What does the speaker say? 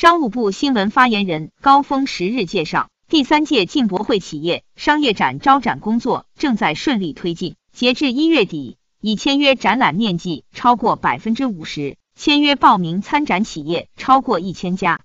商务部新闻发言人高峰十日介绍第三届进博会企业商业展招展工作正在顺利推进截至一月底已签约展览面积超过百分之五十签约报名参展企业超过一千家。